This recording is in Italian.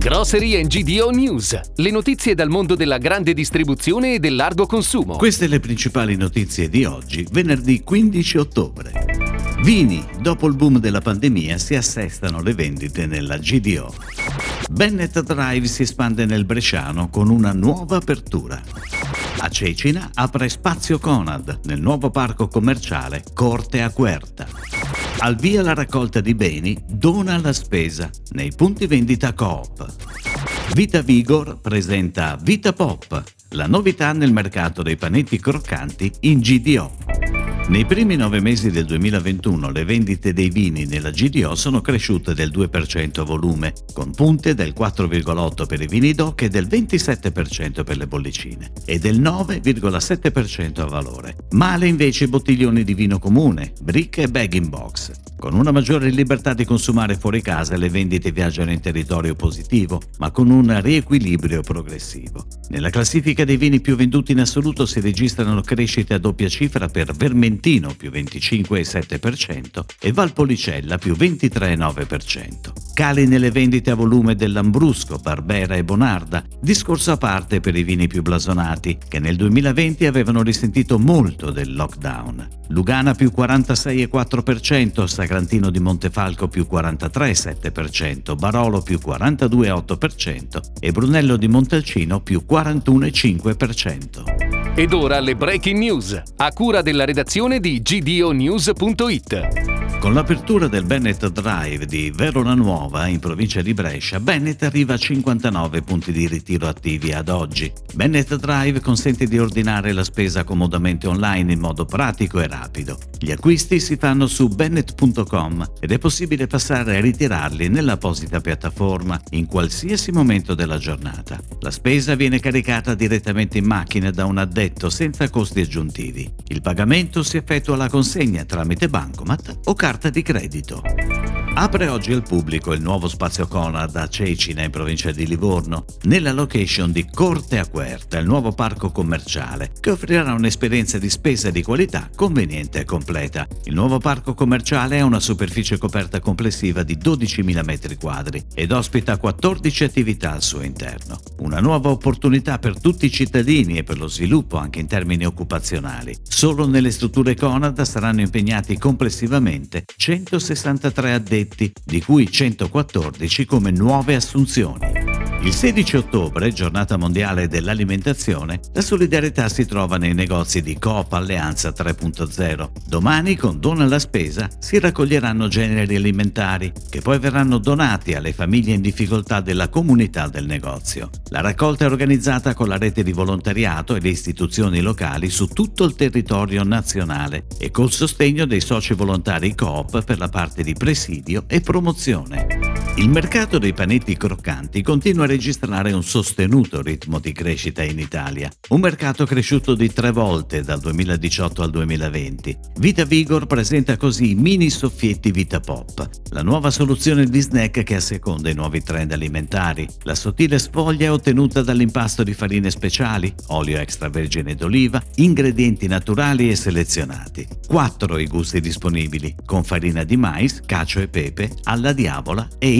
Grocery and GDO News, le notizie dal mondo della grande distribuzione e del largo consumo. Queste le principali notizie di oggi, venerdì 15 ottobre. Vini, dopo il boom della pandemia si assestano le vendite nella GDO. Bennett Drive si espande nel Bresciano con una nuova apertura. A Cecina apre Spazio Conad nel nuovo parco commerciale Corte Querta. Al via la raccolta di beni, dona la spesa nei punti vendita Coop. Vita Vigor presenta Vita Pop, la novità nel mercato dei panetti croccanti in GDO. Nei primi nove mesi del 2021 le vendite dei vini nella GDO sono cresciute del 2% a volume, con punte del 4,8% per i vini DOC e del 27% per le bollicine, e del 9,7% a valore. Male invece i bottiglioni di vino comune, brick e bag in box. Con una maggiore libertà di consumare fuori casa le vendite viaggiano in territorio positivo, ma con un riequilibrio progressivo. Nella classifica dei vini più venduti in assoluto si registrano crescite a doppia cifra per Vermentino più 25,7% e Valpolicella più 23,9%. Cali nelle vendite a volume dell'Ambrusco, Barbera e Bonarda, discorso a parte per i vini più blasonati, che nel 2020 avevano risentito molto del lockdown. Lugana più 46,4%, Sagrantino di Montefalco più 43,7%, Barolo più 42,8% e Brunello di Montalcino più 41,5%. Ed ora le breaking news, a cura della redazione di gdonews.it. Con l'apertura del Bennett Drive di Verona Nuova, in provincia di Brescia, Bennett arriva a 59 punti di ritiro attivi ad oggi. Bennett Drive consente di ordinare la spesa comodamente online in modo pratico e rapido. Gli acquisti si fanno su bennett.com ed è possibile passare a ritirarli nell'apposita piattaforma in qualsiasi momento della giornata. La spesa viene caricata direttamente in macchina da un addetto senza costi aggiuntivi. Il pagamento si effettua alla consegna tramite bancomat o carta carta di credito. Apre oggi al pubblico il nuovo spazio Conad a Cecina in provincia di Livorno, nella location di Corte a Querta, il nuovo parco commerciale, che offrirà un'esperienza di spesa di qualità conveniente e completa. Il nuovo parco commerciale ha una superficie coperta complessiva di 12.000 m2 ed ospita 14 attività al suo interno. Una nuova opportunità per tutti i cittadini e per lo sviluppo anche in termini occupazionali. Solo nelle strutture Conad saranno impegnati complessivamente 163 addetti addetti, di cui 114 come nuove assunzioni. Il 16 ottobre, giornata mondiale dell'alimentazione, la solidarietà si trova nei negozi di Coop Alleanza 3.0. Domani, con Dona alla Spesa, si raccoglieranno generi alimentari che poi verranno donati alle famiglie in difficoltà della comunità del negozio. La raccolta è organizzata con la rete di volontariato e le istituzioni locali su tutto il territorio nazionale e col sostegno dei soci volontari Coop per la parte di presidio e promozione. Il mercato dei panetti croccanti continua a registrare un sostenuto ritmo di crescita in Italia, un mercato cresciuto di tre volte dal 2018 al 2020. Vita Vigor presenta così i mini soffietti Vita Pop, la nuova soluzione di snack che asseconda i nuovi trend alimentari. La sottile sfoglia è ottenuta dall'impasto di farine speciali, olio extravergine d'oliva, ingredienti naturali e selezionati. Quattro i gusti disponibili, con farina di mais, cacio e pepe, alla diavola e